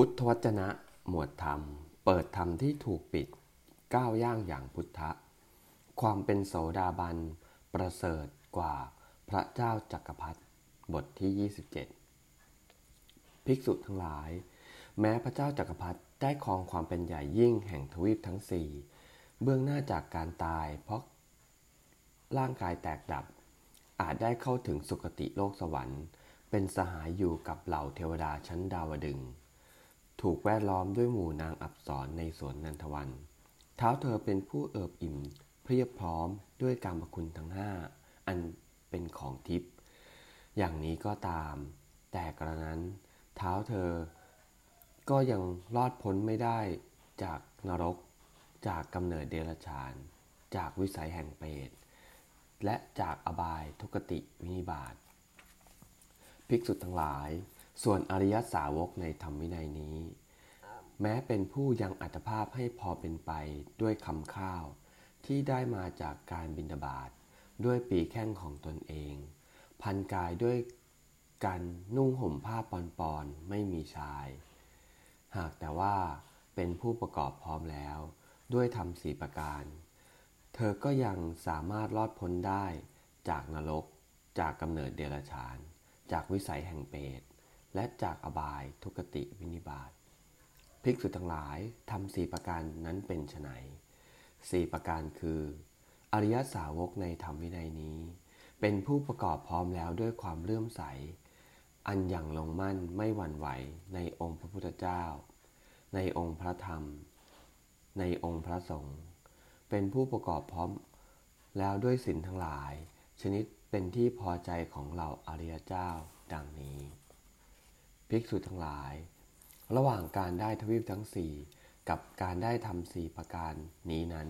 พุทธวจนะหมวดธรรม เปิดธรรมที่ถูกปิดก้าวย่างอย่างพุทธะ ความเป็นโสดาบัน ประเสริฐกว่าพระเจ้าจักรพรรดิบทที่ 27 ภิกษุทั้งหลาย แม้พระเจ้าจักรพรรดิได้ครองความเป็นใหญ่ยิ่งแห่งทวีปทั้งสี่เบื้องหน้าจากการตาย เพราะร่างกายแตกดับ อาจได้เข้าถึงสุคติโลกสวรรค์ เป็นสหายอยู่กับเหล่าเทวดาชั้นดาวดึง ถูกแวดล้อมด้วยหมู่นางอับสรในสวนนันทวัน เท้าเธอเป็นผู้เอิบอิ่ม เพียบพร้อมด้วยกรรมคุณทั้งห้าอันเป็นของทิพย์อย่างนี้ก็ตาม แต่กระนั้น เท้าเธอ ก็ยังรอดพ้นไม่ได้จากนรก จากกำเนิดเดรัจฉาน จากวิสัยแห่งเปรตและจากอบายทุกติวินิบาตภิกษุทั้งหลาย ส่วนอริยสาวกในธรรมวินัยนี้ แม้เป็นผู้ยังอัตภาพให้พอเป็นไปด้วยคำข้าว ที่ได้มาจากการบินดาบาดด้วยปีแข้งของตนเอง พันกายด้วยการนุ่งห่มผ้าปอนๆไม่มีชาย หากแต่ว่าเป็นผู้ประกอบพร้อมแล้ว ด้วยทำสีประการ เธอก็ยังสามารถรอดพ้นได้จากนรก จากกำเนิดเดรัจฉาน จากวิสัยแห่งเปรต และจากอบายทุกติวินิบาตภิกษุทั้งหลายทำสี่ประการนั้นเป็นไนสี่ประการคือ อริยสาวกในธรรมวินัยนี้ เป็นผู้ประกอบพร้อมแล้วด้วยความเลื่อมใส อันอย่างลงมั่นไม่หวั่นไหวในองค์พระพุทธเจ้า ในองค์พระธรรม ในองค์พระสงฆ์เป็นผู้ประกอบพร้อมแล้วด้วยสินทั้งหลาย ชนิดเป็นที่พอใจของเราอริยเจ้าดังนี้ ภิกษุทั้งหลาย ระหว่างการได้ทวีปทั้งสี่กับการได้ทำสี่ประการนี้นั้น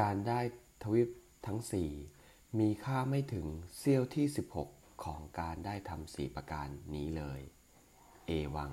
การได้ทวีปทั้งสี่มีค่าไม่ถึงเซี่ยวที่ 16 ของการได้ทำสี่ประการนี้เลย เอวัง